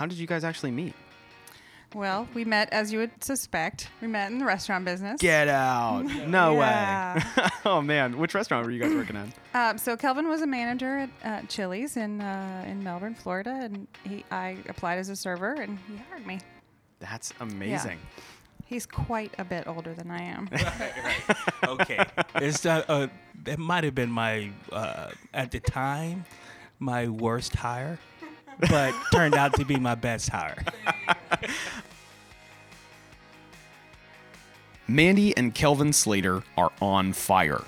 how did you guys actually meet? Well, we met as you would suspect. We met in the restaurant business. Get out! No way! oh man, which restaurant were you guys working at? Um, so Kelvin was a manager at uh, Chili's in uh, in Melbourne, Florida, and he I applied as a server, and he hired me. That's amazing. He's quite a bit older than I am. okay. It's uh, uh, that might have been my uh, at the time my worst hire, but turned out to be my best hire. Mandy and Kelvin Slater are on fire.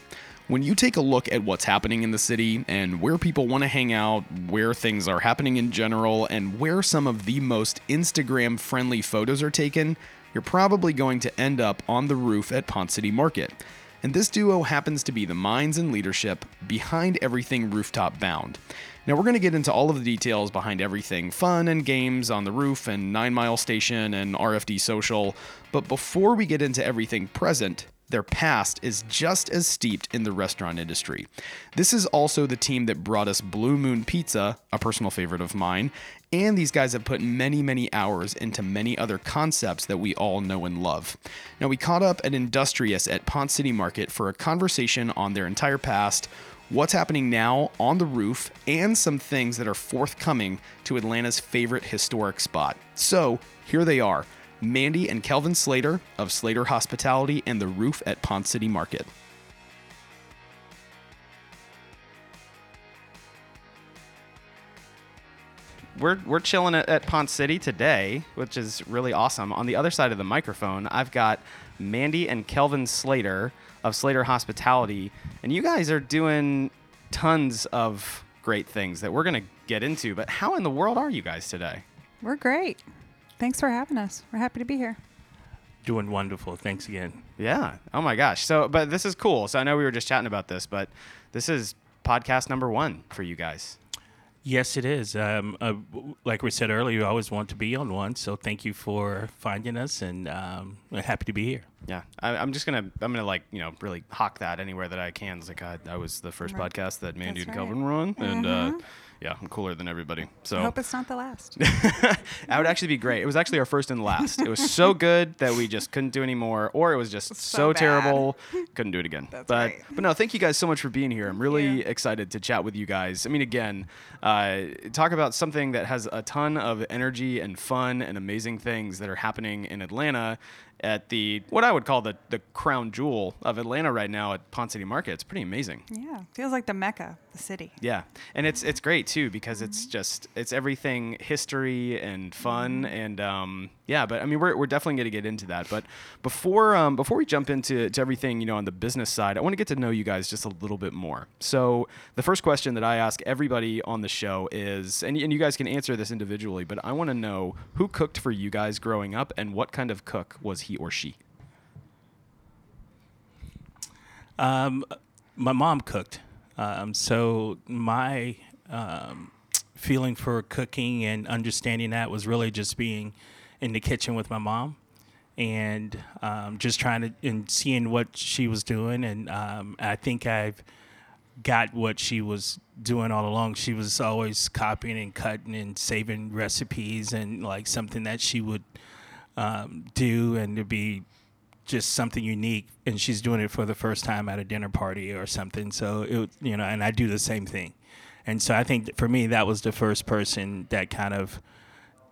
When you take a look at what's happening in the city and where people want to hang out, where things are happening in general, and where some of the most Instagram friendly photos are taken, you're probably going to end up on the roof at Ponce City Market. And this duo happens to be the minds and leadership behind everything rooftop bound. Now, we're going to get into all of the details behind everything fun and games on the roof and Nine Mile Station and RFD Social. But before we get into everything present, their past is just as steeped in the restaurant industry. This is also the team that brought us Blue Moon Pizza, a personal favorite of mine, and these guys have put many, many hours into many other concepts that we all know and love. Now, we caught up at Industrious at Ponce City Market for a conversation on their entire past, what's happening now on the roof, and some things that are forthcoming to Atlanta's favorite historic spot. So, here they are Mandy and Kelvin Slater of Slater Hospitality and the roof at Ponce City Market. We're, we're chilling at, at Ponce City today, which is really awesome. On the other side of the microphone, I've got Mandy and Kelvin Slater of Slater Hospitality, and you guys are doing tons of great things that we're going to get into. But how in the world are you guys today? We're great. Thanks for having us. We're happy to be here. Doing wonderful. Thanks again. Yeah. Oh my gosh. So, but this is cool. So I know we were just chatting about this, but this is podcast number one for you guys. Yes, it is. Um, uh, like we said earlier, you always want to be on one. So thank you for finding us, and um, happy to be here. Yeah. I, I'm just gonna, I'm gonna like, you know, really hawk that anywhere that I can. It's like I, I was the first Right. podcast that Mandy That's and right. Kelvin were on, and uh, Mhm. Yeah, I'm cooler than everybody. So I hope it's not the last. that would actually be great. It was actually our first and last. It was so good that we just couldn't do anymore, or it was just so, So terrible, couldn't do it again. That's but right. but no, thank you guys so much for being here. I'm really you. excited to chat with you guys. I mean, again, uh, talk about something that has a ton of energy and fun and amazing things that are happening in Atlanta at the what I would call the the crown jewel of Atlanta right now at Ponce City Market. It's pretty amazing. yeah, feels like the mecca, the city. Yeah, and it's it's great too because it's just it's everything history and fun and um, yeah. But I mean, we're, we're definitely going to get into that. But before um, before we jump into to everything you know on the business side, I want to get to know you guys just a little bit more. So the first question that I ask everybody on the show is, and, and you guys can answer this individually, but I want to know who cooked for you guys growing up and what kind of cook was he or she. Um, my mom cooked, um, so my um, feeling for cooking and understanding that was really just being in the kitchen with my mom and um, just trying to and seeing what she was doing, and um, I think I've got what she was doing all along. She was always copying and cutting and saving recipes and like something that she would um, do and to be just something unique and she's doing it for the first time at a dinner party or something so it you know and I do the same thing and so I think for me that was the first person that kind of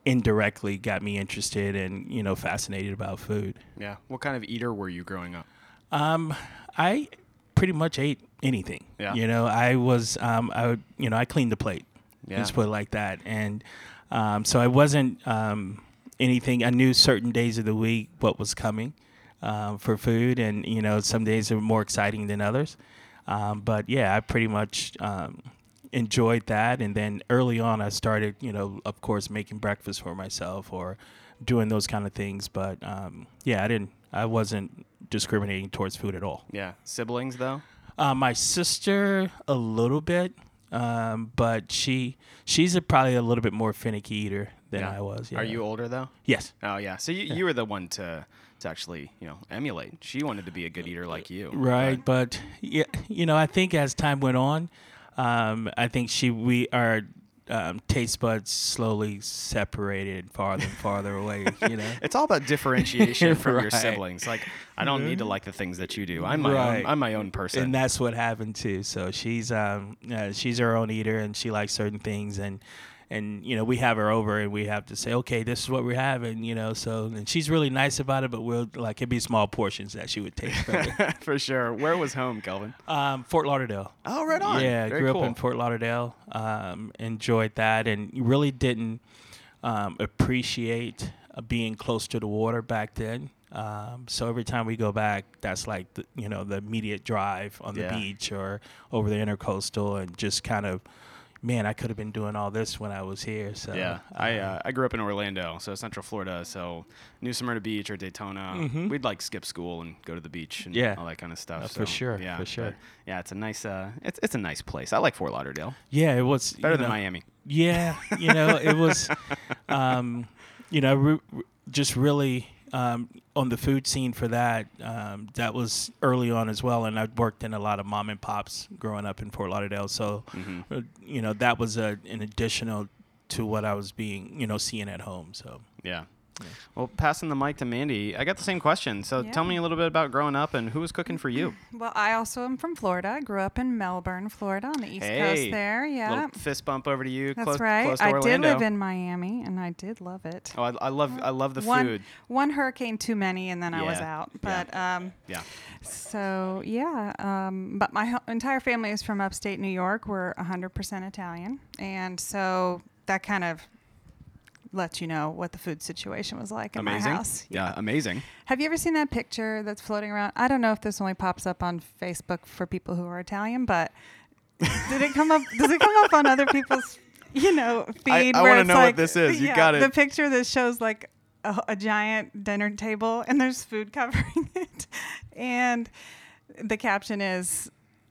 indirectly got me interested and you know fascinated about food Yeah. What kind of eater were you growing up? um I pretty much ate anything Yeah. you know I was um I would, you know I cleaned the plate Yeah. let's put it like that and um so I wasn't um anything I knew certain days of the week what was coming um, for food, and you know some days are more exciting than others. Um, but yeah, I pretty much um, enjoyed that, and then early on I started, you know, of course, making breakfast for myself or doing those kind of things. But um, yeah, I didn't, I wasn't discriminating towards food at all. Yeah. Siblings though. Uh, my sister a little bit, um, but she she's a, probably a little bit more finicky eater than Yeah. I was. Are you older though? Yes. Oh yeah. So you, you were the one to to actually you know emulate. She wanted to be a good eater like you. Right, but yeah, you know, I think as time went on, um, I think she we our um, taste buds slowly separated farther and farther away. You know, It's all about differentiation from your siblings. Like, I don't need to like the things that you do. I'm my Right. own. I'm my own person. and that's what happened too. So she's um uh, she's her own eater and she likes certain things and and you know we have her over and we have to say okay this is what we're having you know so and she's really nice about it but we'll like it'd be small portions that she would take. For sure. Where was home, Kelvin? um Fort Lauderdale Oh, right on. yeah Very grew cool. up in Fort Lauderdale um enjoyed that and really didn't um, appreciate uh, being close to the water back then um, so every time we go back, that's like the, you know the immediate drive on the Yeah. beach or over the intercoastal, and just kind of, man, I could have been doing all this when I was here. So Yeah, I uh, I grew up in Orlando, so Central Florida. So New Smyrna Beach or Daytona, Mhm. we'd like skip school and go to the beach and Yeah. all that kind of stuff. Uh, for sure, yeah, for sure. yeah, it's a nice uh, it's it's a nice place. I like Fort Lauderdale yeah, it was better than know, Miami. Yeah, you know, it was, um, you know, re- re- just really um, on the food scene for that. Um, that was early on as well, and I worked in a lot of mom and pops growing up in Fort Lauderdale. So, Mhm. uh, you know, that was a, an additional to what I was being, you know, seeing at home. So, Yeah. Yeah. Well, passing the mic to Mandy, I got the same question. So tell me a little bit about growing up and who was cooking for you. Well, I also am from Florida. I grew up in Melbourne, Florida, on the east Hey, coast there. Yeah. Little fist bump over to you. That's close, right. Close to I Orlando. did live in Miami, and I did love it. Oh, I, I love I love the one, food. One hurricane too many, and then I was Yeah. out. Yeah. But um, Yeah. so yeah. Um, but my ho- entire family is from upstate New York. We're 100% Italian, and so that kind of lets you know what the food situation was like in Amazing. my house. Yeah, amazing. Have you ever seen that picture that's floating around? I don't know if this only pops up on Facebook for people who are Italian, but did it come up? Does it come up on other people's, you know, feed? I where wanna it's know what like- this is. You yeah, got it. The picture that shows like a, a giant dinner table and there's food covering it, and the caption is.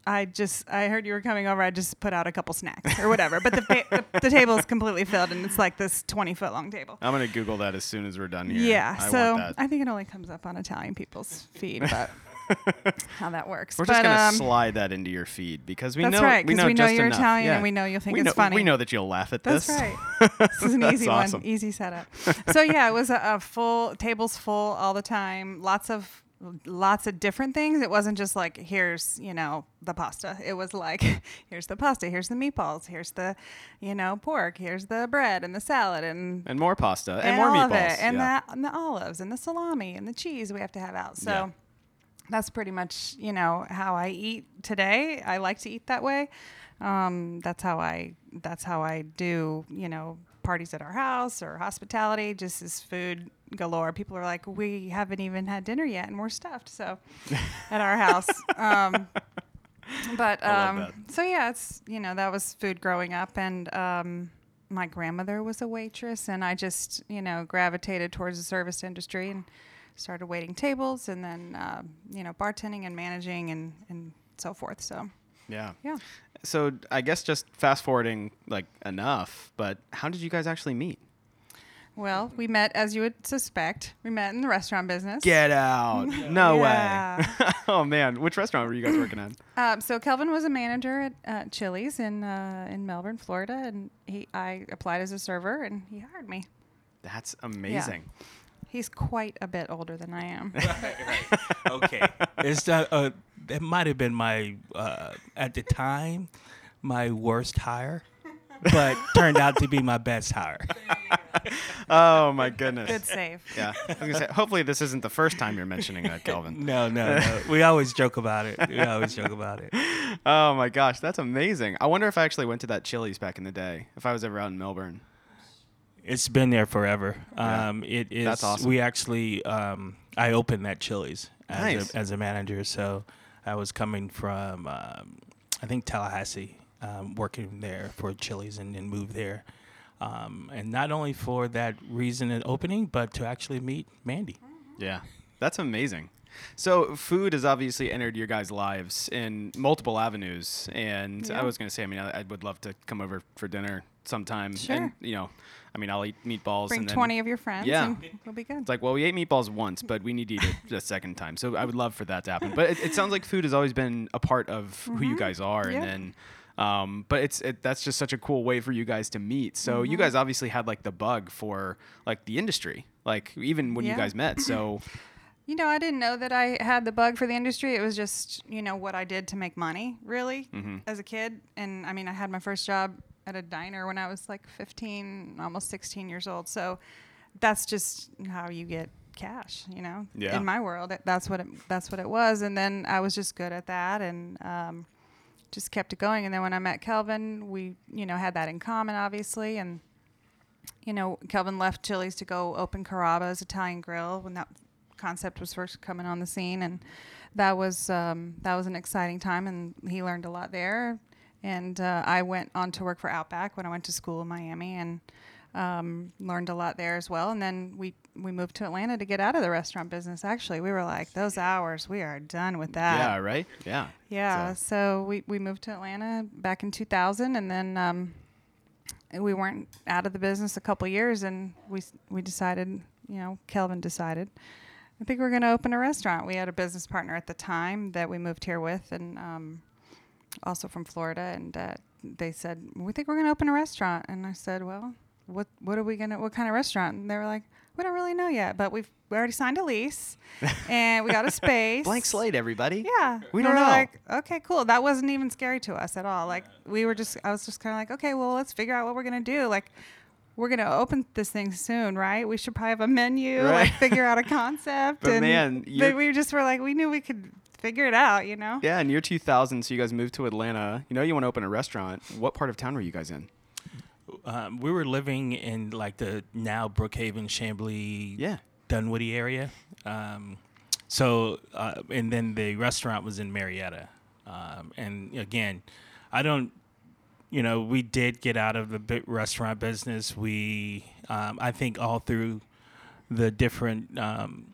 I just I heard you were coming over. I just put out a couple snacks or whatever, but the pa- the, the table is completely filled and it's like this twenty foot long table. I'm gonna Google that as soon as we're done here. Yeah, I so. I think it only comes up on Italian people's feed, but how that works. We're but, just gonna um, slide that into your feed because we That's know right, we know we know you're enough. Italian Yeah. and we know you'll think we it's know, funny. We know that you'll laugh at That's this. That's right. this is an easy awesome. one, easy setup. So yeah, it was a, a full tables full all the time. Lots of lots of different things. It wasn't just like here's you know the pasta. It was like here's the pasta, here's the meatballs, here's the you know pork, here's the bread and the salad and and more pasta and, and more all meatballs. it, and yeah. the and the olives and the salami and the cheese we have to have out. So Yeah. that's pretty much you know how I eat today. I like to eat that way. Um, that's how I that's how I do you know parties at our house or hospitality. Just as food galore. People are like, we haven't even had dinner yet, and we're stuffed. So at our house. Um, but um, so yeah, it's you know that was food growing up, and um, my grandmother was a waitress, and I just you know gravitated towards the service industry and started waiting tables, and then uh, you know bartending and managing and and so forth. So yeah. yeah, So I guess just fast forwarding like enough, but how did you guys actually meet? Well, we met as you would suspect. We met in the restaurant business. Get out! No Yeah. way! oh man, which restaurant were you guys working at? Um, so Kelvin was a manager at uh, Chili's in uh, in Melbourne, Florida, and he I applied as a server, and he hired me. That's amazing. He's quite a bit older than I am. okay, it's that. Uh, that might have been my uh, at the time my worst hire, but turned out to be my best hire. Oh my goodness. Good save. Yeah. I was gonna say, hopefully this isn't the first time you're mentioning that, Kelvin. No, no, no. We always joke about it. We always joke about it. Oh my gosh, that's amazing. I wonder if I actually went to that Chili's back in the day. If I was ever out in Melbourne. It's been there forever. Yeah. Um, it is. That's awesome. We actually, um, I opened that Chili's as, Nice. a, as a manager. So I was coming from, um, I think Tallahassee, um, working there for Chili's, and then moved there. Um, and not only for that reason and opening, but to actually meet Mandy. Yeah. That's amazing. So food has obviously entered your guys' lives in multiple avenues, and Yeah. I was gonna say, I mean, I, I would love to come over for dinner sometime. Sure. And you know, I mean, I'll eat meatballs. Bring and then 20 of your friends Yeah. and we'll be good. It's like, well, we ate meatballs once, but we need to eat it a second time. So I would love for that to happen. But it, it sounds like food has always been a part of who you guys are, Mm-hmm. And then Um, but it's it, that's just such a cool way for you guys to meet. So you guys obviously had like the bug for like the industry, like even when you guys met. So You know, I didn't know that I had the bug for the industry. It was just, you know, what I did to make money, really, as a kid. And I mean, I had my first job at a diner when I was like 15, almost 16 years old. So that's just how you get cash, you know. Yeah. In my world, that's what it, that's what it was. And then I was just good at that, and um, just kept it going. And then when I met Kelvin, we, you know, had that in common, obviously, and you know, Kelvin left Chili's to go open Carrabba's Italian Grill when that concept was first coming on the scene, and that was um, that was an exciting time, and he learned a lot there. And uh, I went on to work for Outback when I went to school in Miami, and um, learned a lot there as well. And then we we moved to Atlanta to get out of the restaurant business. Actually, we were like, those hours, we are done with that. yeah, right. Yeah. Yeah, So- so we, we moved to Atlanta back in 2000, and then um, we weren't out of the business a couple years, and we we decided, you know, Kelvin decided, I think we're going to open a restaurant. We had a business partner at the time that we moved here with, and um, also from Florida, and uh, they said we think we're going to open a restaurant, and I said, well, what what are we gonna what kind of restaurant? And they were like, we don't really know yet, but we've we already signed a lease, and we got a space. Blank slate, everybody. Yeah. We We don't were know. Like, okay, cool. That wasn't even scary to us at all. Like, we were just, I was just kind of like, okay, well, let's figure out what we're going to do. Like, we're going to open this thing soon, right? We should probably have a menu, Right. like, figure out a concept. But and man, but we just were like, we knew we could figure it out, you know? Yeah, in year 2000, so you guys moved to Atlanta. You know, you want to open a restaurant. What part of town were you guys in? Um, we were living in like the now Brookhaven, Chamblee, Yeah. Dunwoody area. Um, so, uh, and then the restaurant was in Marietta. Um, and again, I don't, you know, we did get out of the restaurant business. We, um, I think, all through the different um,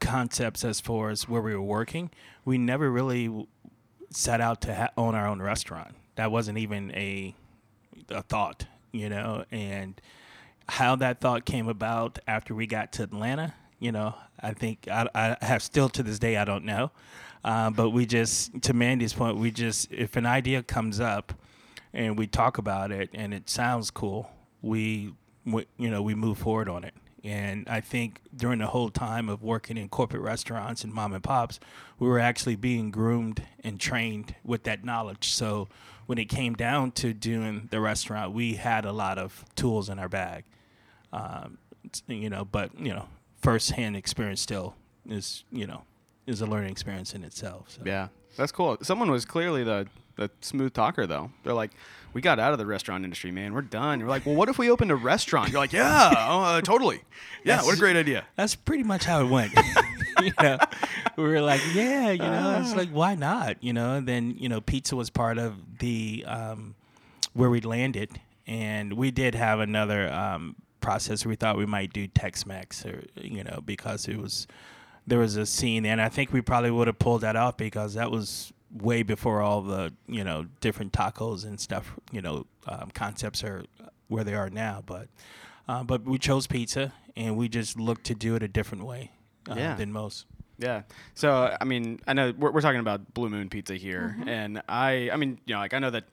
concepts as far as where we were working, we never really set out to ha- own our own restaurant. That wasn't even a a thought, you know, and how that thought came about after we got to Atlanta, you know, I think I, I have still to this day I don't know, uh, but we just to Mandy's point, we just if an idea comes up and we talk about it and it sounds cool, we, we you know we move forward on it. And I think during the whole time of working in corporate restaurants and mom and pops, we were actually being groomed and trained with that knowledge. So when it came down to doing the restaurant, we had a lot of tools in our bag. Um, you know, but you know, firsthand experience still is you know is a learning experience in itself. So. Yeah, that's cool. Someone was clearly the the smooth talker though. They're like, we got out of the restaurant industry, man. We're done. You're like, well, what if we opened a restaurant? You're like, yeah, oh, uh, totally. Yeah, what a great idea. That's pretty much how it went. you know, we were like, yeah, you know, it's like, why not? You know, and then you know, pizza was part of the um, where we landed, and we did have another um, process. We thought we might do Tex-Mex, or you know, because it was there was a scene, and I think we probably would have pulled that off because that was way before all the you know different tacos and stuff. You know, um, concepts are where they are now, but. Uh, but we chose pizza, and we just looked to do it a different way uh, Yeah. than most. Yeah. So I mean, I know we're, we're talking about Blue Moon Pizza here, and I, I mean, you know, like I know that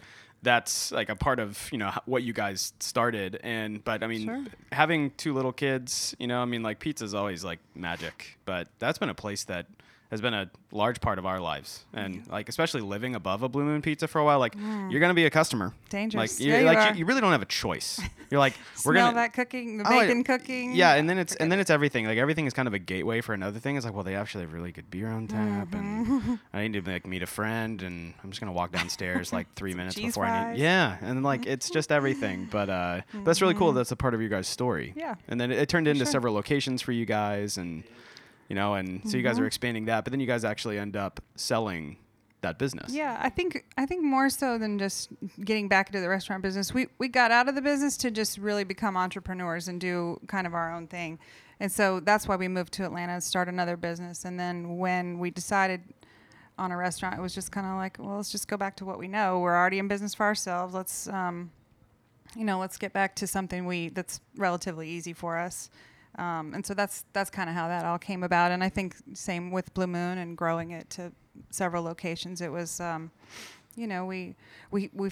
that's like a part of you know what you guys started, and but I mean, Sure. having two little kids, you know, I mean, like pizza's always like magic, but that's been a place that has been a large part of our lives, and like especially living above a Blue Moon Pizza for a while, like you're gonna be a customer. Dangerous. Like, you Yeah, you like are. you, you really don't have a choice. You're like we're Smell gonna that cooking, the Oh, bacon cooking. yeah, and then it's and then it's everything. Like everything is kind of a gateway for another thing. It's like, well, they actually have really good beer on tap, Mm-hmm. and I need to like meet a friend, and I'm just gonna walk downstairs like three minutes cheese before I fries. need. Yeah, and like it's just everything. But uh, but that's really cool. That's a part of your guys' story. Mm-hmm. Yeah, and then it, it turned into sure. several locations for you guys, and you know, and so you guys are Mm-hmm. expanding that. But then you guys actually end up selling that business. Yeah, I think I think more so than just getting back into the restaurant business, we we got out of the business to just really become entrepreneurs and do kind of our own thing. And so that's why we moved to Atlanta and start another business. And then when we decided on a restaurant, it was just kind of like, well, let's just go back to what we know. We're already in business for ourselves. Let's um, you know, let's get back to something we that's relatively easy for us. Um, and so that's that's kind of how that all came about. And I think same with Blue Moon and growing it to several locations. It was um, you know, we we we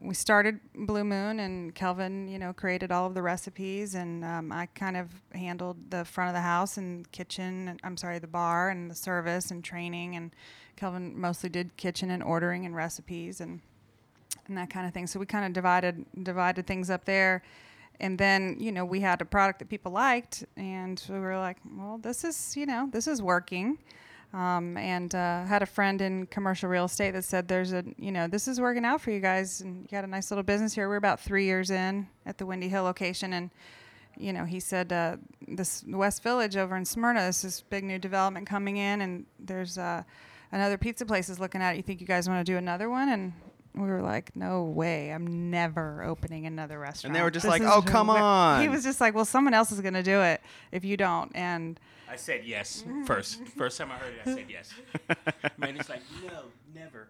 we started Blue Moon, and Kelvin, you know, created all of the recipes, and um, I kind of handled the front of the house and kitchen. I'm sorry, the bar and the service and training, and Kelvin mostly did kitchen and ordering and recipes and and that kind of thing. So we kind of divided divided things up there. And then, you know, we had a product that people liked, and we were like, well, this is, you know, this is working. Um, and uh, had a friend in commercial real estate that said, "There's a, you know, this is working out for you guys, and you got a nice little business here." We're about three years in at the Windy Hill location, and you know, he said, uh, "This West Village over in Smyrna, this is big new development coming in, and there's uh, another pizza place is looking at it. You think you guys want to do another one?" And we were like, "No way! I'm never opening another restaurant." And they were just This like, "Oh, come wh- on." He was just like, "Well, someone else is going to do it if you don't." And I said yes first. First time I heard it, I said yes. Mandy's like, no, never.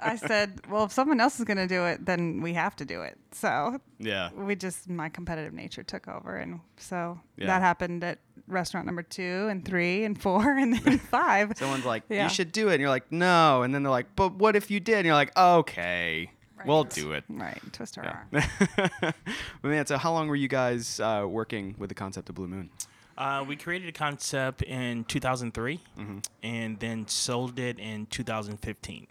I said, "Well, if someone else is going to do it, then we have to do it." So Yeah. we just my competitive nature took over, and so Yeah. that happened at restaurant number two and three and four and then five. Someone's like, Yeah. you should do it. And you're like, no. And then they're like, but what if you did? And you're like, okay, we'll do it. right, twist our arm. but man, so how long were you guys uh, working with the concept of Blue Moon? Uh, we created a concept in 2003 and then sold it in 2015.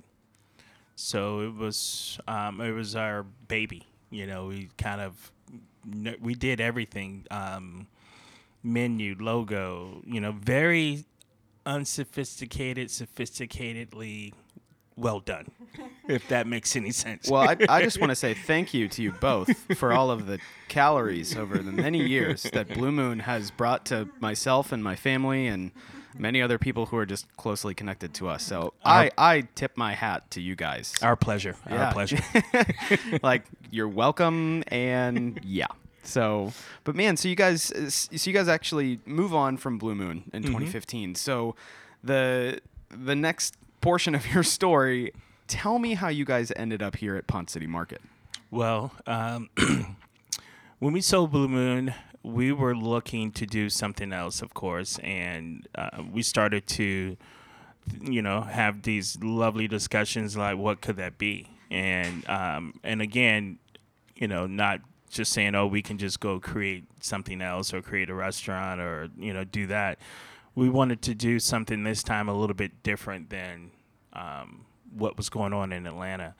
So it was um, it was our baby. You know, we kind of we did everything. Um, menu, logo, you know, very unsophisticated, sophisticatedly well done. if that makes any sense. Well, I, I just want to say thank you to you both for all of the calories over the many years that Blue Moon has brought to myself and my family and many other people who are just closely connected to us. So I, I tip my hat to you guys. our pleasure. Yeah. Our pleasure. like you're welcome and yeah so but man so you guys so you guys actually move on from blue moon in 2015 so the the next portion of your story tell me how you guys ended up here at Ponce City Market. Well, um, when we sold Blue Moon, we were looking to do something else, of course, and uh, we started to, you know, have these lovely discussions like, what could that be? And um, and again, you know, not just saying, oh, we can just go create something else or create a restaurant or you know do that. We wanted to do something this time a little bit different than um, what was going on in Atlanta.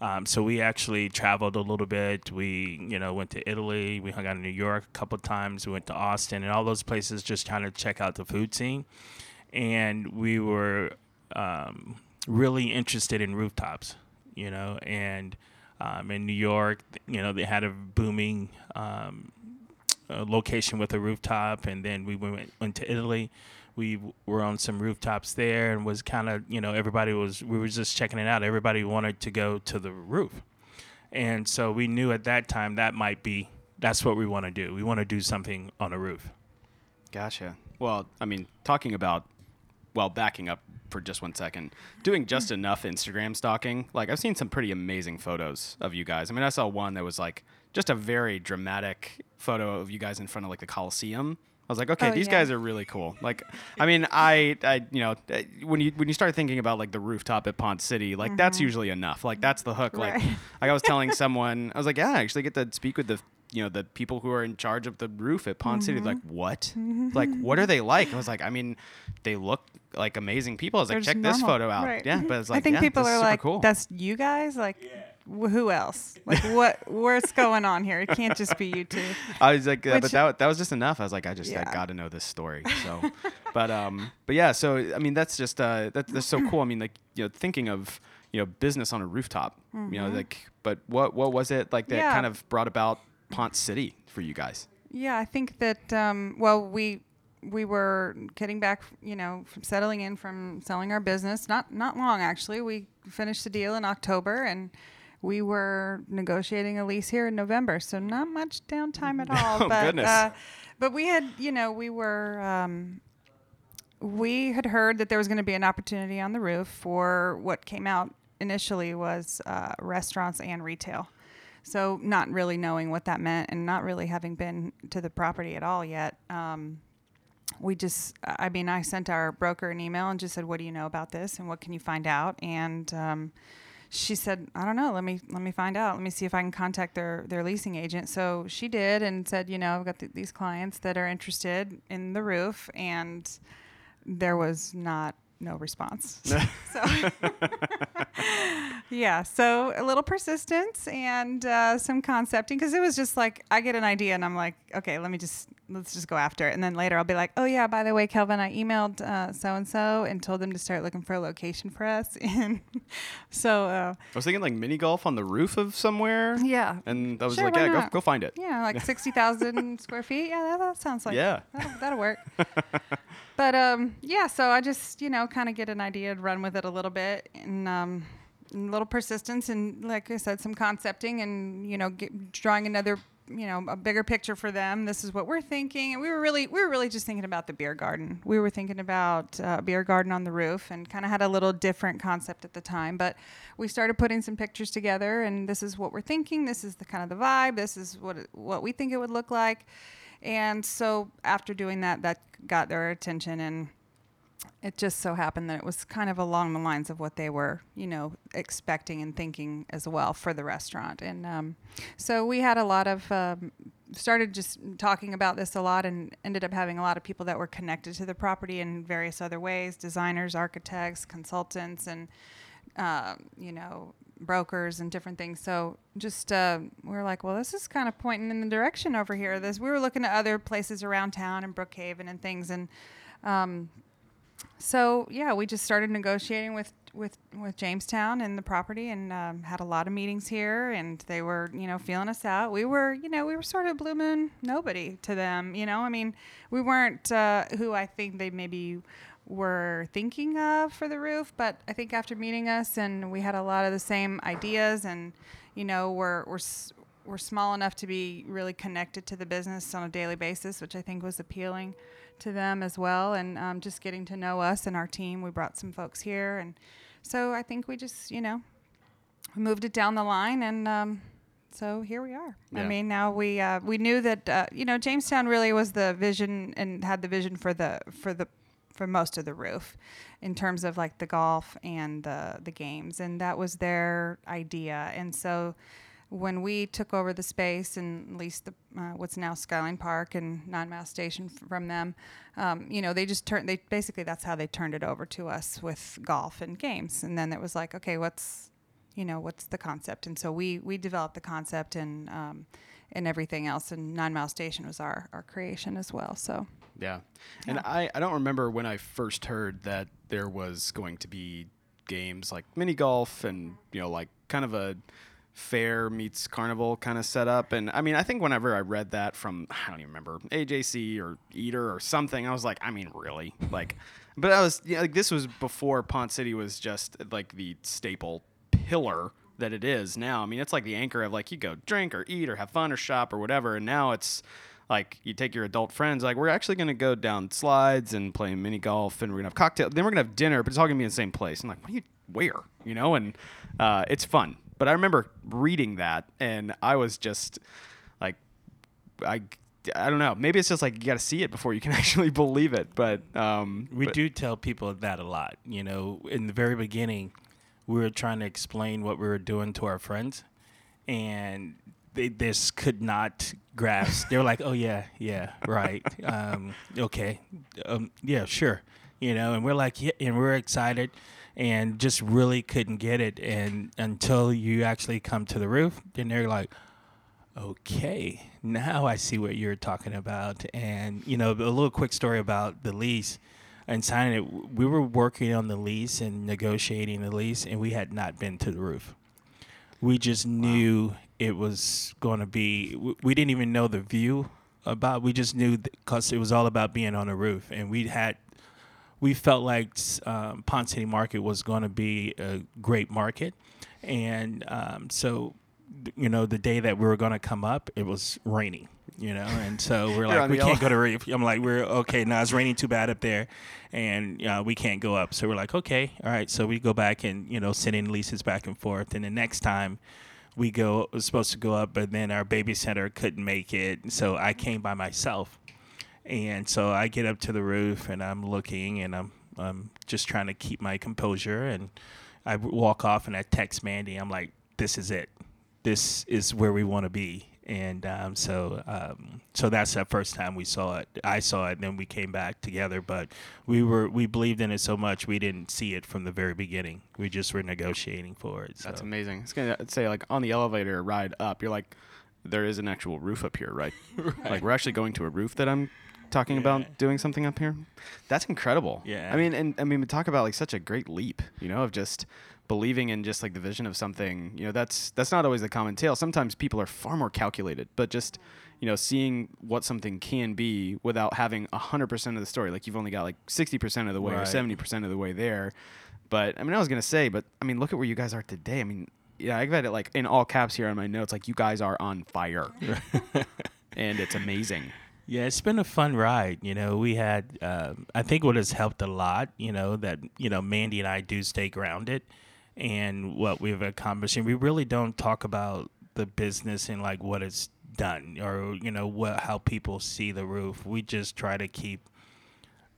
Um, so we actually traveled a little bit. We, you know, went to Italy. We hung out in New York a couple times. We went to Austin and all those places just trying to check out the food scene. And we were um, really interested in rooftops, you know, and um, in New York, you know, they had a booming um, uh, location with a rooftop, and then we went went to Italy. We were on some rooftops there, and was kind of you know everybody was we were just checking it out. Everybody wanted to go to the roof, and so we knew at that time that might be that's what we want to do. We want to do something on a roof. gotcha well i mean talking about well backing up for just one second doing just enough instagram stalking like i've seen some pretty amazing photos of you guys. I mean i saw one that was like just a very dramatic photo of you guys in front of like the coliseum i was like okay Oh, these yeah. guys are really cool like i mean i i you know uh, when you when you start thinking about like the rooftop at Ponce City like that's mm-hmm. usually enough like that's the hook like Right. like i was telling someone i was like yeah i actually get to speak with the you know the people who are in charge of the roof at Ponce City. Like mm-hmm. what? Mm-hmm. Like what are they like? I was like, I mean, they look like amazing people. I was They're like, just check this photo out. Right. Yeah, but it's like I think yeah, people are like, cool. "That's you guys." Like, wh- who else? Like, what? What's going on here? It can't just be you two. I was like, uh, but that, that was just enough. I was like, I just I Yeah. got to know this story. So, but um, but yeah. So I mean, that's just uh, that, that's so cool. I mean, like you know, thinking of you know business on a rooftop. You know, like, but what what was it like that Mm-hmm. Yeah. kind of brought about Ponce City for you guys? Yeah, I think that um, well, we we were getting back, you know, from settling in from selling our business. Not not long actually. We finished the deal in October, and we were negotiating a lease here in November. So not much downtime at all. Oh, but goodness. Uh, but we had, you know, we were. Um, we had heard that there was going to be an opportunity on the roof for what came out initially was uh, restaurants and retail. So not really knowing what that meant and not really having been to the property at all yet. Um, we just, I mean, I sent our broker an email and just said, "What do you know about this, and what can you find out?" And um, she said, I don't know. Let me let me find out. Let me see if I can contact their their leasing agent. So she did and said, you know, I've got th- these clients that are interested in the roof, and there was not no response. so yeah, so a little persistence and uh, some concepting because it was just like I get an idea and I'm like, okay, let me just let's just go after it, and then later I'll be like, oh yeah, by the way, Kelvin, I emailed so and so and told them to start looking for a location for us, and so uh, I was thinking like mini golf on the roof of somewhere. yeah, And I was Sure, like, yeah, go, go find it. yeah, like sixty thousand square feet. Yeah, that, that sounds like Yeah. that'll, that'll work. But um, yeah, so I just you know kind of get an idea and run with it a little bit, and um, a little persistence, and like I said, some concepting, and you know, get, drawing another you know a bigger picture for them. This is what we're thinking, and we were really we were really just thinking about the beer garden. We were thinking about uh, a beer garden on the roof, and kind of had a little different concept at the time. But we started putting some pictures together, and this is what we're thinking. This is the kind of the vibe. This is what what we think it would look like. And so after doing that, that got their attention, and it just so happened that it was kind of along the lines of what they were, you know, expecting and thinking as well for the restaurant. And um, so we had a lot of um, started just talking about this a lot, and ended up having a lot of people that were connected to the property in various other ways: designers, architects, consultants, and uh, you know brokers and different things. So just uh, we were like, well, this is kind of pointing in the direction over here. This we were looking at other places around town and Brookhaven and things, and um, so yeah, we just started negotiating with with with Jamestown and the property, and um, had a lot of meetings here, and they were you know feeling us out. We were you know we were sort of blue moon nobody to them. You know, I mean, we weren't uh, who I think they maybe were thinking of for the roof, but I think after meeting us, and we had a lot of the same ideas, and you know we're we're we're small enough to be really connected to the business on a daily basis, which I think was appealing to them as well. And um, just getting to know us and our team, we brought some folks here, and so I think we just you know moved it down the line, and um, so here we are. I mean, now we uh, we knew that uh, you know Jamestown really was the vision and had the vision for the for the for most of the roof in terms of like the golf and the the games. And that was their idea. And so when we took over the space and leased the uh, what's now Skyline Park and Nine Mile Station from them, um, you know, they just turned. They basically that's how they turned it over to us with golf and games. And then it was like, okay, what's you know what's the concept? And so we we developed the concept and um, and everything else. And Nine Mile Station was our our creation as well. So Yeah. And I, I don't remember when I first heard that there was going to be games like mini golf and, you know, like kind of a fair meets carnival kind of setup. And I mean, I think whenever I read that from, I don't even remember, AJC or Eater or something, I was like, I mean, really? Like, but I was, yeah, like, this was before Ponce City was just like the staple pillar that it is now. I mean, it's like the anchor of like you go drink or eat or have fun or shop or whatever. And now it's like you take your adult friends, like we're actually going to go down slides and play mini golf and we're going to have cocktail. Then we're going to have dinner, but it's all going to be in the same place. I'm like, what do you, where? You know, and uh, it's fun. But I remember reading that and I was just like, I, I don't know. Maybe it's just like you got to see it before you can actually believe it. But um, We but- do tell people that a lot. You know, in the very beginning, we were trying to explain what we were doing to our friends, and they this could not grasp. they were like, "Oh yeah, yeah, right, um, okay, um, yeah, sure," you know. And we're like, "Yeah," and we're excited, and just really couldn't get it. And until you actually come to the roof, then they're like, okay, now I see what you're talking about. And, you know, a little quick story about the lease and signing it. We were working on the lease and negotiating the lease, and we had not been to the roof. We just knew it was going to be, we didn't even know the view about, we just knew because it was all about being on the roof. And we had, we felt like um, Ponce City Market was going to be a great market. And um, so you know, the day that we were going to come up, it was raining, you know, and so we're like, we can't go to. I'm like, we're okay. Now it's raining too bad up there, and uh, we can't go up. So we're like, okay, all right. So we go back and you know, sending leases back and forth. And the next time we go, was supposed to go up, but then our babysitter couldn't make it, so I came by myself. And so I get up to the roof and I'm looking and I'm I'm just trying to keep my composure and I walk off and I text Mandy. I'm like, this is it. This is where we want to be. And um, so, um, so that's the first time we saw it. I saw it, and then we came back together. But we were we believed in it so much we didn't see it from the very beginning. We just were negotiating for it. So. That's amazing. It's gonna say like on the elevator ride up, you're like, there is an actual roof up here, right? Like we're actually going to a roof that I'm talking Yeah. about doing something up here. That's incredible. Yeah. I mean, and I mean, we talk about like such a great leap, you know, of just believing in just like the vision of something. You know, that's that's not always the common tale. Sometimes people are far more calculated, but just you know, seeing what something can be without having hundred percent of the story. Like you've only got like sixty percent of the way or seventy percent of the way there. But I mean, I was gonna say, but I mean, look at where you guys are today. I mean, yeah, I've got it like in all caps here on my notes. Like you guys are on fire, and it's amazing. Yeah, it's been a fun ride. You know, we had, um, I think what has helped a lot, you know, that, you know, Mandy and I do stay grounded and what we've accomplished. And we really don't talk about the business and like what it's done or, you know, what, how people see the roof. We just try to keep,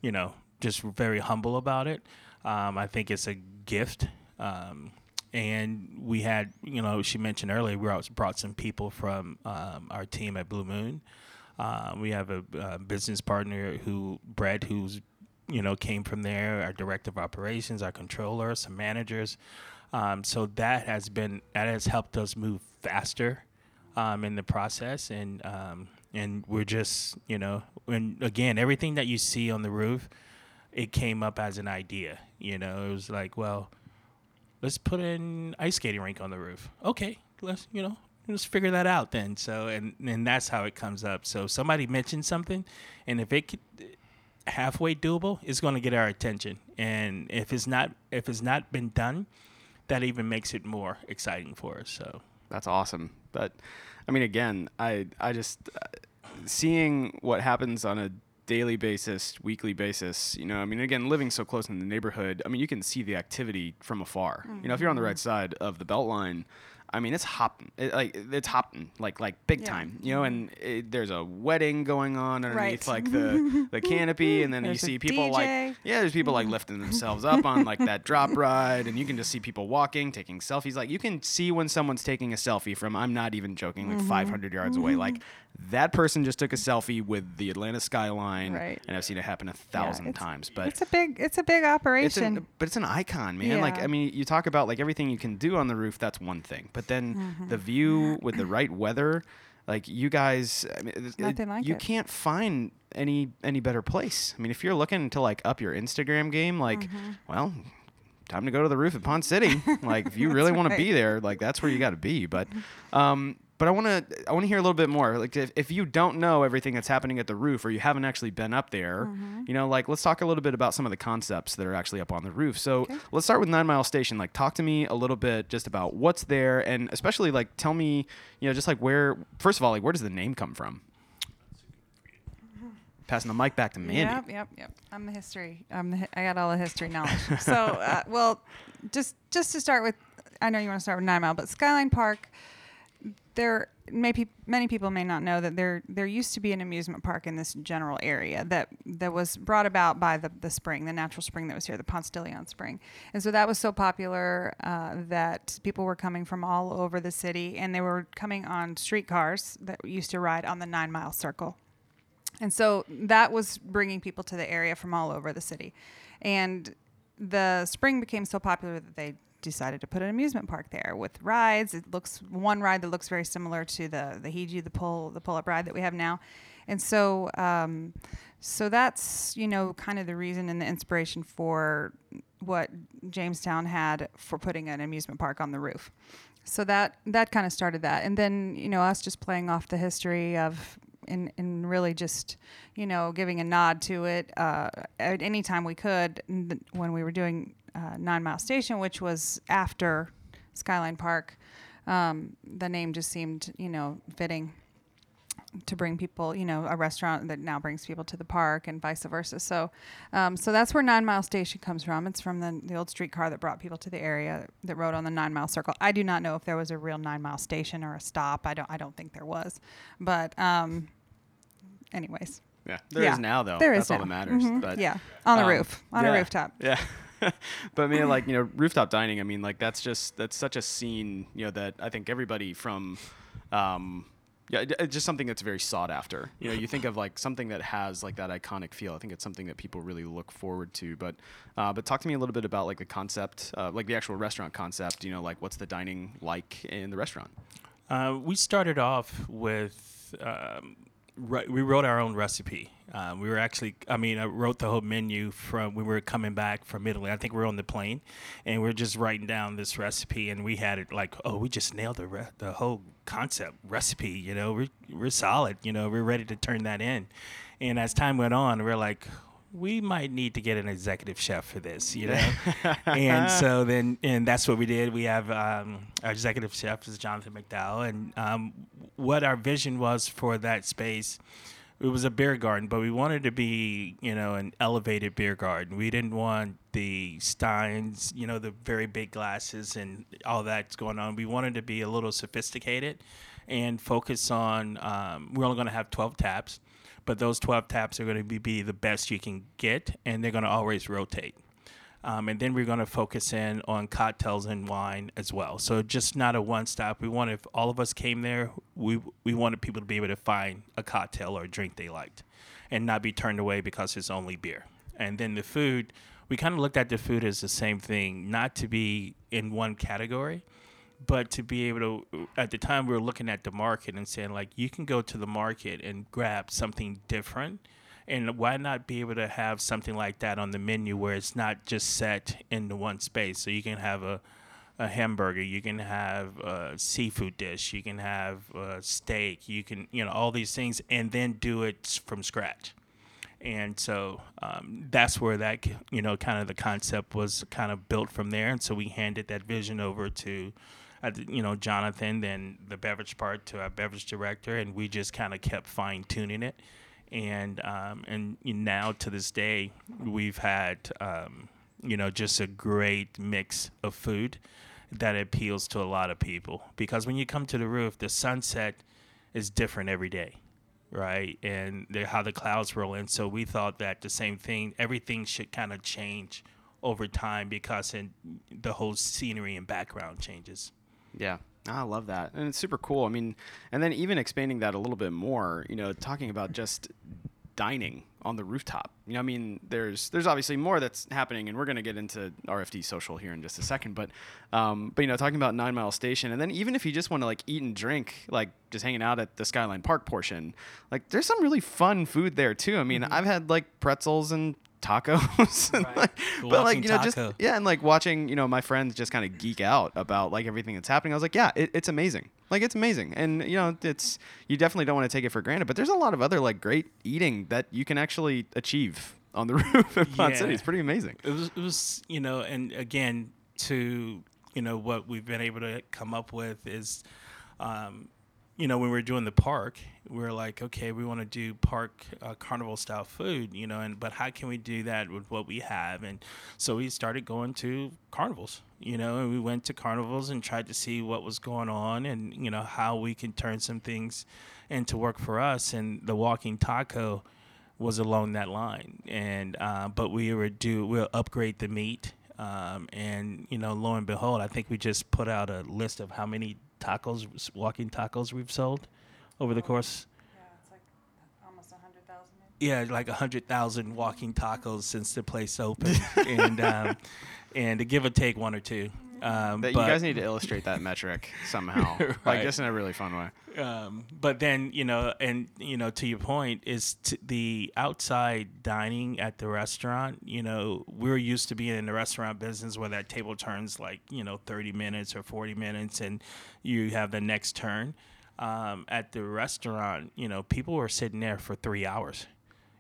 you know, just very humble about it. Um, I think it's a gift. Um, and we had, you know, she mentioned earlier, we brought some people from um, our team at Blue Moon. Uh, we have a, uh business partner who, Brett, who's, you know, came from there, our director of operations, our controller, some managers. Um, so that has been, that has helped us move faster um, in the process. And, um, and we're just, you know, and again, everything that you see on the roof, it came up as an idea. You know, it was like, well, let's put an ice skating rink on the roof. Okay, let's you know let's figure that out then. So and and that's how it comes up. So somebody mentioned something, and if it could, halfway doable, it's going to get our attention. And if it's not if it's not been done, that even makes it more exciting for us. So That's awesome. But I mean, again, I I just uh, seeing what happens on a daily basis, weekly basis. You know, I mean, again, living so close in the neighborhood, I mean, you can see the activity from afar. You know, if you're on the right side of the belt line. I mean, it's hopping. It, like it's hopping, like like big Yeah. time, you know. And it, there's a wedding going on underneath, Right. like the the canopy, and then you There's a see people like yeah, there's people like mm-hmm. lifting themselves up on like that drop ride, and you can just see people walking, taking selfies. Like you can see when someone's taking a selfie from I'm not even joking, like mm-hmm. 500 yards away. Like mm-hmm. That person just took a selfie with the Atlanta skyline, Right. and I've seen it happen a thousand it's- times. But it's a big it's a big it's operation. an, but it's an icon, man. Like I mean, you talk about like everything you can do on the roof. That's one thing, but then the view with the right weather, like you guys, I mean, it- like you it. can't find any any better place. I mean, if you're looking to like up your Instagram game, like, Mm-hmm. well. Time to go to the roof at Ponce City. Like, if you really want to be there, like that's where you got to be. But, um, but I want to I want to hear a little bit more. Like, if, if you don't know everything that's happening at the roof, or you haven't actually been up there, Mm-hmm. you know, like let's talk a little bit about some of the concepts that are actually up on the roof. So Okay. let's start with Nine Mile Station. Like, talk to me a little bit just about what's there, and especially like tell me, you know, just like where. First of all, like where does the name come from? Passing the mic back to Mandy. Yep, yep, yep. I'm the history. I'm the. hi- I got all the history knowledge. so, uh, well, just just to start with, I know you want to start with Nine Mile, but Skyline Park. There, maybe many people may not know that there there used to be an amusement park in this general area that that was brought about by the the spring, the natural spring that was here, the Ponce de Leon spring, and so that was so popular uh, that people were coming from all over the city, and they were coming on streetcars that used to ride on the Nine Mile Circle. And so that was bringing people to the area from all over the city. And the spring became so popular that they decided to put an amusement park there with rides. It looks one ride that looks very similar to the the Hiji, the pull the pull up ride that we have now. And so um, so that's you know kind of the reason and the inspiration for what Jamestown had for putting an amusement park on the roof. So that that kind of started that, and then you know us just playing off the history of and, and really just you know giving a nod to it uh, at any time we could when we were doing uh, Nine Mile Station, which was after Skyline Park. Um, the name just seemed you know fitting to bring people, you know, a restaurant that now brings people to the park and vice versa. So, um, so that's where Nine Mile Station comes from. It's from the, the old streetcar that brought people to the area that rode on the Nine Mile Circle. I do not know if there was a real Nine Mile Station or a stop. I don't. I don't think there was. But, um, anyways, Yeah, there is Yeah, now though. there That's is all now. that matters. Mhm. But yeah, on the um, roof, on yeah. a rooftop. Yeah. but I mean, like you know, rooftop dining. I mean, like that's just that's such a scene, you know, that I think everybody from, um, yeah, it's just something that's very sought after. You know, you think of like something that has like that iconic feel. I think it's something that people really look forward to. But, uh, but talk to me a little bit about like the concept, uh, like the actual restaurant concept. You know, like what's the dining like in the restaurant? Uh, we started off with um, ri- we wrote our own recipe. Uh, we were actually, I mean, I wrote the whole menu from when we were coming back from Italy. I think we were on the plane, and we are just writing down this recipe, and we had it like, oh, we just nailed the re- the whole concept recipe. You know, we're we're solid. You know, we're ready to turn that in. And as time went on, we're like, we might need to get an executive chef for this, you know. and so then, and that's what we did. We have um, our executive chef is Jonathan McDowell, and um, what our vision was for that space. It was a beer garden, but we wanted to be, you know, an elevated beer garden. We didn't want the steins, you know, the very big glasses and all that's going on. We wanted to be a little sophisticated and focus on. Um, we're only going to have twelve taps but those 12 taps are going to be, be the best you can get and they're going to always rotate. Um, and then we're going to focus in on cocktails and wine as well. So just not a one stop we want if all of us came there we we wanted people to be able to find a cocktail or a drink they liked and not be turned away because it's only beer. And then the food we kind of looked at the food as the same thing not to be in one category but to be able to at the time we were looking at the market and saying like you can go to the market and grab something different. And why not be able to have something like that on the menu where it's not just set into one space? So you can have a a hamburger you can have a seafood dish you can have a steak you can you know all these things and then do it from scratch. And so um, that's where that you know kind of the concept was kind of built from there. And so we handed that vision over to you know jonathan then the beverage part to our beverage director and we just kind of kept fine tuning it and um, and now to this day we've had um, you know just a great mix of food that appeals to a lot of people because when you come to the roof the sunset is different every day right? And the, how the clouds roll in. So we thought that the same thing, everything should kind of change over time because in, the whole scenery and background changes. Yeah. I love that. And it's super cool. I mean, and then even expanding that a little bit more, you know, talking about just dining on the rooftop. You know, I mean, there's there's obviously more that's happening, and we're going to get into RFD social here in just a second. But, um, but you know, talking about Nine Mile Station, and then even if you just want to like eat and drink, like just hanging out at the Skyline Park portion, like there's some really fun food there too. I mean, I've had like pretzels and tacos, Right. like, but like you know, just yeah, and like watching you know my friends just kind of geek out about like everything that's happening. I was like, yeah, it, it's amazing. Like it's amazing, and you know, it's you definitely don't want to take it for granted. But there's a lot of other like great eating that you can actually achieve on the roof of Ponce City. It's pretty amazing. It was, it was, you know, and again, to, you know, what we've been able to come up with is, um, you know, when we were doing the park, we were like, okay, we want to do park uh, carnival style food, you know, and but how can we do that with what we have? And so we started going to carnivals, you know, and we went to carnivals and tried to see what was going on and you know how we can turn some things into work for us. And the walking taco was along that line, and uh, but we would do we'll upgrade the meat. Um, and you know, lo and behold, I think we just put out a list of how many tacos, walking tacos, we've sold over the course. Yeah, it's like almost a hundred thousand. Yeah, like a hundred thousand walking tacos since the place opened, and um, and to give or take one or two. Um, That but, you guys need to illustrate that metric somehow, like Right. just in a really fun way. um, but then you know, and you know, to your point, is t- the outside dining at the restaurant. You know, we're used to being in the restaurant business where that table turns like you know thirty minutes or forty minutes, and you have the next turn. Um, at the restaurant, you know, people were sitting there for three hours.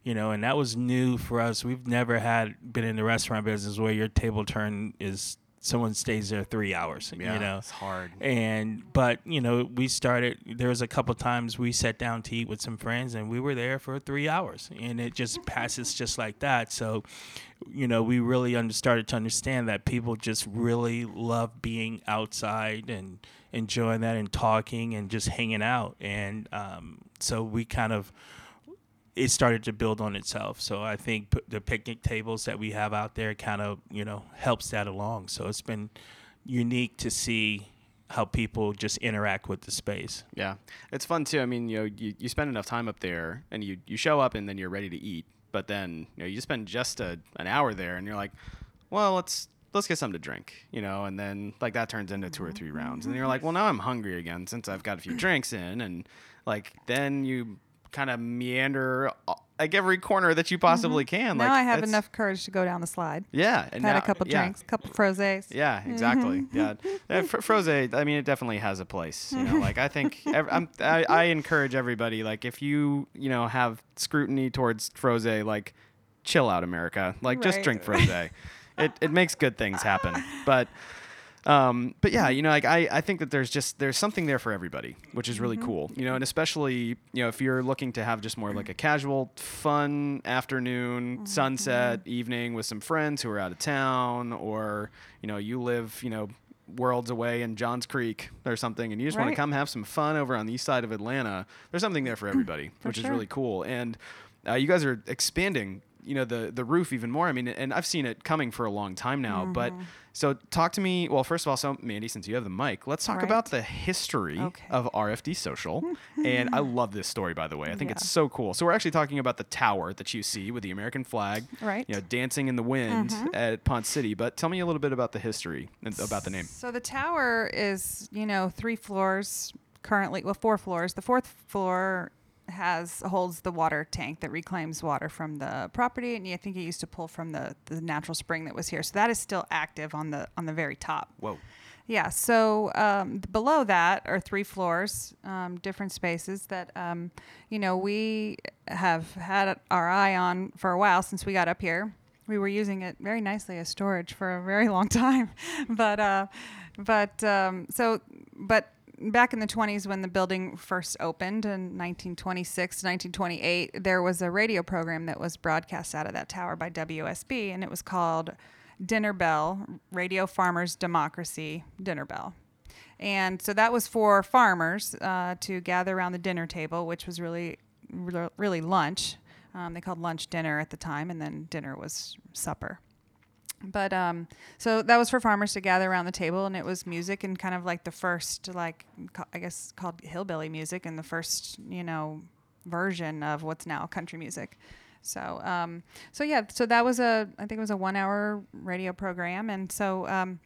You know, and that was new for us. We've never had been in the restaurant business where your table turn is someone stays there three hours. Yeah, you know, it's hard. and but you know we started there was a couple times we sat down to eat with some friends and we were there for three hours and it just passes just like that so you know we really under, started to understand that people just really love being outside and enjoying that and talking and just hanging out and um, so we kind of it started to build on itself. So I think p- the picnic tables that we have out there kind of you know helps that along. So it's been unique to see how people just interact with the space. Yeah, it's fun too. I mean, you know, you, you spend enough time up there, and you you show up, and then you're ready to eat. But then you know, you spend just a, an hour there, and you're like, well, let's let's get something to drink, you know, and then like that turns into two or three rounds, and you're like, well, now I'm hungry again since I've got a few drinks in, and like then you kind of meander uh, like every corner that you possibly can. now like I have enough courage to go down the slide. Yeah, and Had now- a couple yeah. drinks, couple frozes. Yeah, exactly. Yeah, Uh, Fr- Froze. I mean, it definitely has a place. You know, like I think ev- I, I encourage everybody. Like, if you you know have scrutiny towards Froze, like chill out, America. Like, just drink Froze. it it makes good things happen. But um, but yeah, you know, like I, I think that there's just there's something there for everybody, which is really cool. You know, and especially you know if you're looking to have just more like a casual, fun afternoon, sunset evening with some friends who are out of town, or you know you live you know worlds away in Johns Creek or something, and you just want to come have some fun over on the east side of Atlanta. There's something there for everybody, For which is really cool. And uh, you guys are expanding you know the the roof even more i mean and i've seen it coming for a long time now but Mm-hmm. so talk to me well first of all so mandy since you have the mic let's talk about the history Okay. of rfd social and i love this story by the way i think it's so cool so we're actually talking about the tower that you see with the american flag Right. Mm-hmm. you know dancing in the wind at Ponce City but tell me a little bit about the history and about the name So the tower is, you know, three floors currently. Well, four floors. The fourth floor has holds the water tank that reclaims water from the property, and I think it used to pull from the the natural spring that was here. So that is still active on the on the very top. whoa Yeah. So um, below that are three floors, um, different spaces that um, you know we have had our eye on for a while since we got up here. We were using it very nicely as storage for a very long time, but uh, but um, so but back in the 20s when the building first opened in 1926 1928 there was a radio program that was broadcast out of that tower by WSB and it was called Dinner Bell Radio Farmers Democracy Dinner Bell. And so that was for farmers uh, to gather around the dinner table which was really really lunch. Um, they called lunch dinner at the time and then dinner was supper but um, so that was for farmers to gather around the table, and it was music and kind of like the first, like I guess called hillbilly music, and the first, you know, version of what's now country music. So, um, so yeah, so that was a, I think it was a one-hour radio program, and so, um,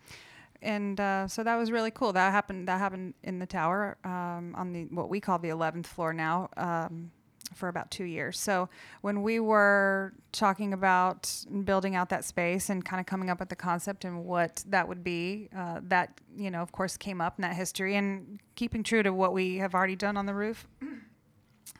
and uh, so that was really cool. That happened. That happened in the tower um, on the what we call the eleventh floor now. Um, for about two years. So when we were talking about building out that space and kind of coming up with the concept and what that would be, uh, that you know, of course, came up in that history and keeping true to what we have already done on the roof.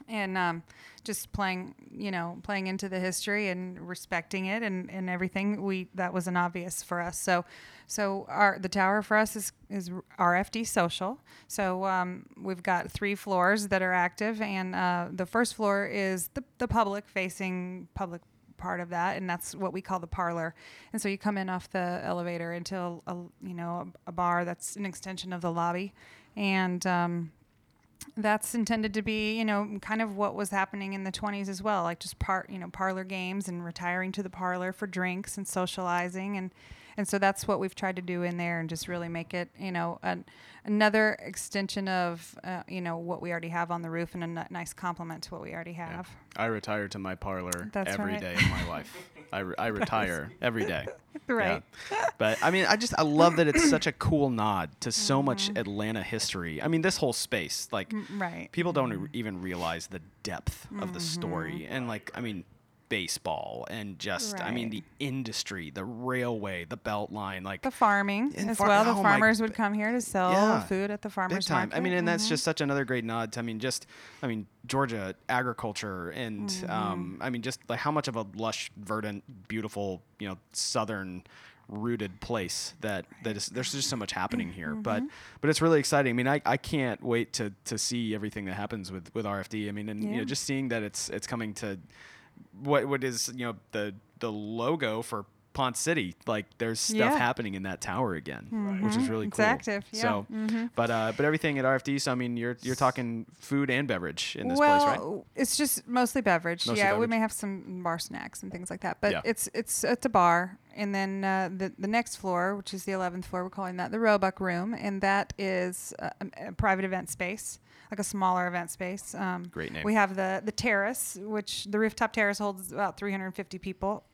And um, just playing, you know, playing into the history and respecting it and, and everything. We that was an obvious for us. So, so our the tower for us is is RFD social. So um, we've got three floors that are active, and uh, the first floor is the the public facing public part of that, and that's what we call the parlor. And so you come in off the elevator into a, a you know a, a bar that's an extension of the lobby, and um, that's intended to be, you know, kind of what was happening in the 20s as well, like just part, you know, parlor games and retiring to the parlor for drinks and socializing and and so that's what we've tried to do in there and just really make it, you know, an, another extension of, uh, you know, what we already have on the roof and a n- nice complement to what we already have. i retire to my parlor That's every right. day of my life I, re- I retire every day Right. Yeah. But I mean, I just I love that it's such a cool nod to so much Mm-hmm. Atlanta history. I mean, this whole space, like Right. people don't e- even realize the depth of the story, and like I mean, baseball and just I mean Mm-hmm. Right. the industry, the railway, the belt line, like The farming as far- well. The oh farmers would come here to sell Yeah. food at the farmers time. market. I mean, and that's Mhm. just such another great nod to I mean, just I mean Georgia agriculture and Mm-hmm. um, I mean just like how much of a lush, verdant, beautiful, you know, southern rooted place that that is there's just so much happening here Mm-hmm. but but it's really exciting i mean i, I can't wait to to see everything that happens with with rfd i mean and you know just seeing that it's it's coming to what what is you know the the logo for Ponce City, like there's stuff Yeah. happening in that tower again, which is really It's cool. active, yeah. Mm-hmm. So, but uh, but everything at RFD. So I mean, you're you're talking food and beverage in this well, place, right? it's just mostly beverage. Mostly yeah, we may have some bar snacks and things like that, but Yeah. it's it's it's a bar. And then uh, the the next floor, which is the eleventh floor, we're calling that the Roebuck Room, and that is a, a private event space, like a smaller event space. Um, Great name. We have the the terrace, which the rooftop terrace holds about 350 people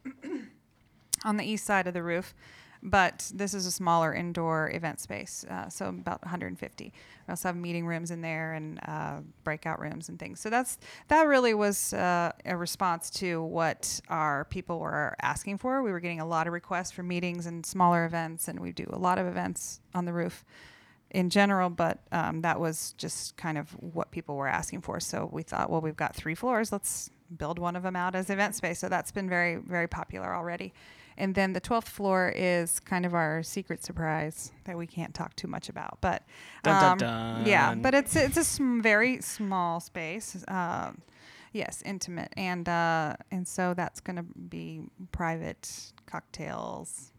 on the east side of the roof. But this is a smaller indoor event space, uh, so about 150. We also have meeting rooms in there and uh, breakout rooms and things. So that's that really was uh, a response to what our people were asking for. We were getting a lot of requests for meetings and smaller events, and we do a lot of events on the roof in general, but um, that was just kind of what people were asking for. So we thought, well, we've got three floors. Let's build one of them out as event space. So that's been very, very popular already. And then the 12th floor is kind of our secret surprise that we can't talk too much about. But Dun, dun, um, yeah, but it's it's a sm- very small space. Um, yes, intimate, and uh, and so that's going to be private cocktails,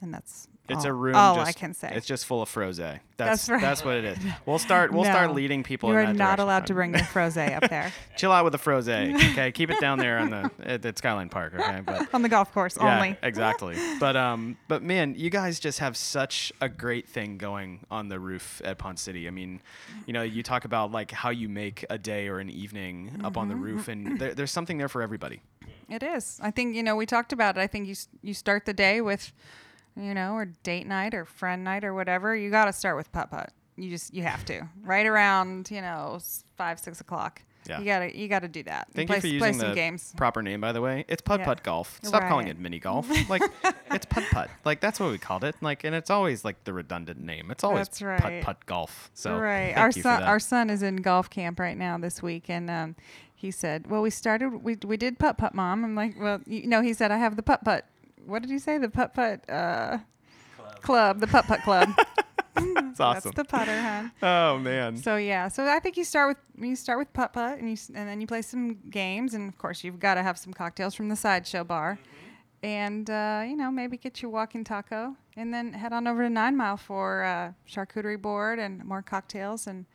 and that's It's all, a room. All just, I can say. It's just full of froze. That's That's right. That's what it is. We'll start. We'll start leading people. You are not allowed to bring the froze up there Chill out with the froze. Okay, keep it down there on the at, at Skyline Park. Okay, but on the golf course yeah, only. exactly. But um, but man, you guys just have such a great thing going on the roof at Ponce City. I mean, you know, you talk about like how you make a day or an evening up on the Mm-hmm. roof, and there, there's something there for everybody. It is. I think you know we talked about it. I think you you start the day with, you know, or date night or friend night or whatever. You got to start with putt putt. You just you have to right around you know five six o'clock. Yeah. You gotta you gotta do that. Thank play, you for using play the some games. proper name, by the way. It's putt Yeah. putt golf. Stop calling it mini golf. Like it's putt putt. Like that's what we called it. Like, and it's always like the redundant name. It's always That's putt right. putt golf. So right. Our son our son is in golf camp right now this week, and um, he said, "Well, we started we we did putt putt, mom." I'm like, "Well, you know," he said, "I have the putt putt." What did you say? The putt putt uh, club. The putt putt club. That's awesome. That's the putter, huh? oh man. So yeah, so I think you start with you start with putt putt, and you and then you play some games, and of course you've got to have some cocktails from the sideshow bar, and uh, you know maybe get your walking taco, and then head on over to Nine Mile for uh, charcuterie board and more cocktails, and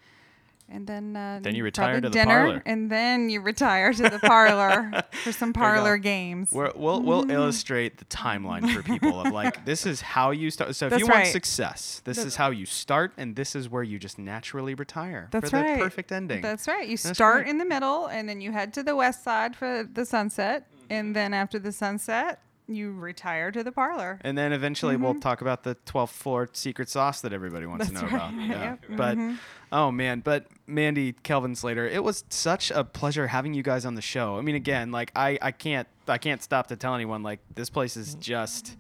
and then uh, Then you retire to the dinner, parlor. and then you retire to the parlor for some parlor games. We're, we'll we'll illustrate the timeline for people of like this is how you start. So if That's you want right. success, this That's- is how you start, and this is where you just naturally retire That's for right. the perfect ending. That's right. You That's start right. in the middle, and then you head to the west side for the sunset, Mm-hmm. and then after the sunset, you retire to the parlor. and then eventually we'll talk about the 12th floor secret sauce that everybody wants to know Mm-hmm. Right. about. Yeah. Yep. Mm-hmm. But oh man, but Mandy, Kelvin Slater, it was such a pleasure having you guys on the show. I mean, again, like I, I can't I can't stop to tell anyone like this place is just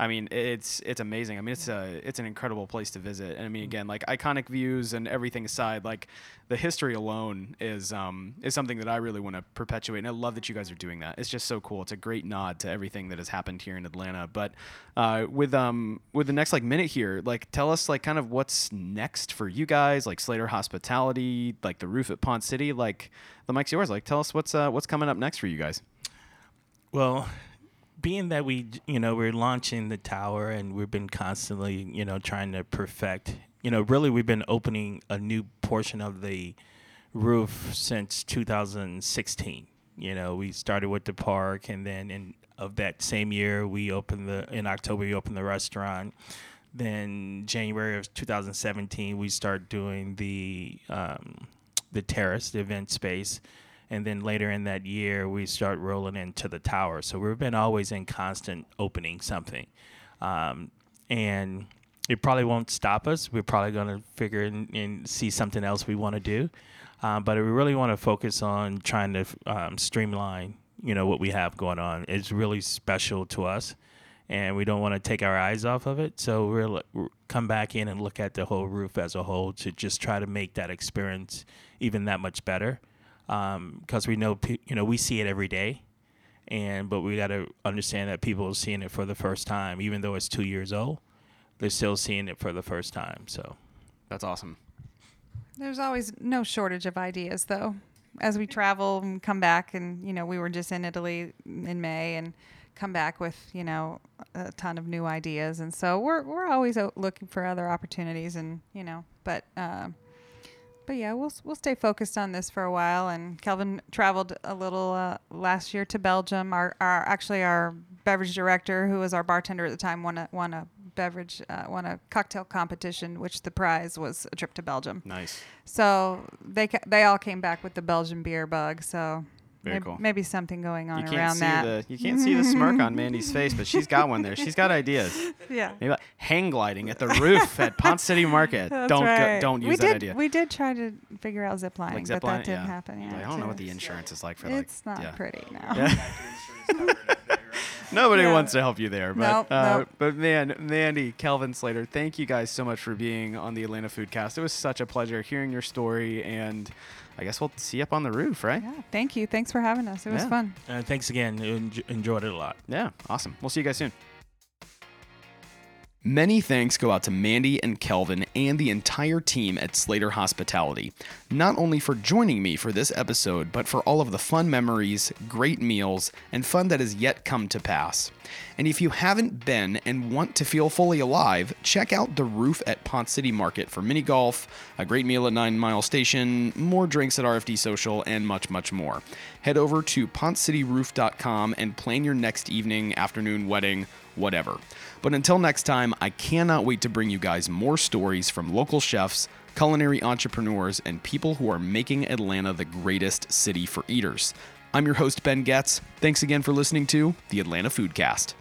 I mean, it's it's amazing. I mean, it's a it's an incredible place to visit. And I mean, again, like iconic views and everything aside, like the history alone is um is something that I really want to perpetuate. And I love that you guys are doing that. It's just so cool. It's a great nod to everything that has happened here in Atlanta. But uh, with um with the next like minute here, like tell us like kind of what's next for you guys, like Slater Hospitality, like the roof at Pond City, like the mic's yours. Like tell us what's uh what's coming up next for you guys. Well, being that we, you know, we're launching the tower and we've been constantly, you know, trying to perfect, you know, really we've been opening a new portion of the roof since 2016. You know, we started with the park and then in of that same year we opened the in October we opened the restaurant. Then January of 2017 we start doing the um, the terrace, the event space and then later in that year we start rolling into the tower. So we've been always in constant opening something. Um, and it probably won't stop us. We're probably going to figure and, and see something else we want to do. Um, but we really want to focus on trying to um, streamline you know what we have going on. It's really special to us and we don't want to take our eyes off of it. So we'll come back in and look at the whole roof as a whole to just try to make that experience even that much better because we know you know we see it every day and but we got to understand that people are seeing it for the first time even though it's two years old they're still seeing it for the first time so That's awesome. There's always no shortage of ideas, though. As we travel and come back, and you know, we were just in Italy in May and come back with you know a ton of new ideas, and so we're we're always o- looking for other opportunities, and you know, but. Uh, but yeah, we'll we'll stay focused on this for a while. And Kelvin traveled a little uh, last year to Belgium. Our, our actually our beverage director, who was our bartender at the time, won a won a beverage uh, won a cocktail competition, which the prize was a trip to Belgium. Nice. So they ca- they all came back with the Belgian beer bug. So Very maybe, cool. maybe something going on You can't around see that. the you can't see the smirk on Mandy's face, but she's got one there. She's got ideas. yeah. Maybe like hang gliding at the roof at Ponce City Market. That's don't right. go, don't use we that did, idea. We did try to figure out zip lining, like zip but line, that didn't yeah. happen. Yeah, Like, I don't know what the insurance is like for that. It's not yeah. pretty now. Yeah. Nobody Yeah. wants to help you there, but Nope, uh, nope. but man, Mandy, Kelvin Slater, thank you guys so much for being on the Atlanta Foodcast. It was such a pleasure hearing your story, and I guess we'll see you up on the roof, right? Yeah, thank you. Thanks for having us. It was Yeah. fun. Uh, thanks again. En- enjoyed it a lot. Yeah, awesome. We'll see you guys soon. Many thanks go out to Mandy and Kelvin and the entire team at Slater Hospitality, not only for joining me for this episode, but for all of the fun memories, great meals, and fun that has yet come to pass. And if you haven't been and want to feel fully alive, check out the roof at Ponce City Market for mini golf, a great meal at Nine Mile Station, more drinks at RFD Social, and much, much more. Head over to poncecityroof.com and plan your next evening, afternoon, wedding, whatever. But until next time, I cannot wait to bring you guys more stories from local chefs, culinary entrepreneurs, and people who are making Atlanta the greatest city for eaters. I'm your host, Ben Getz. Thanks again for listening to the Atlanta Foodcast.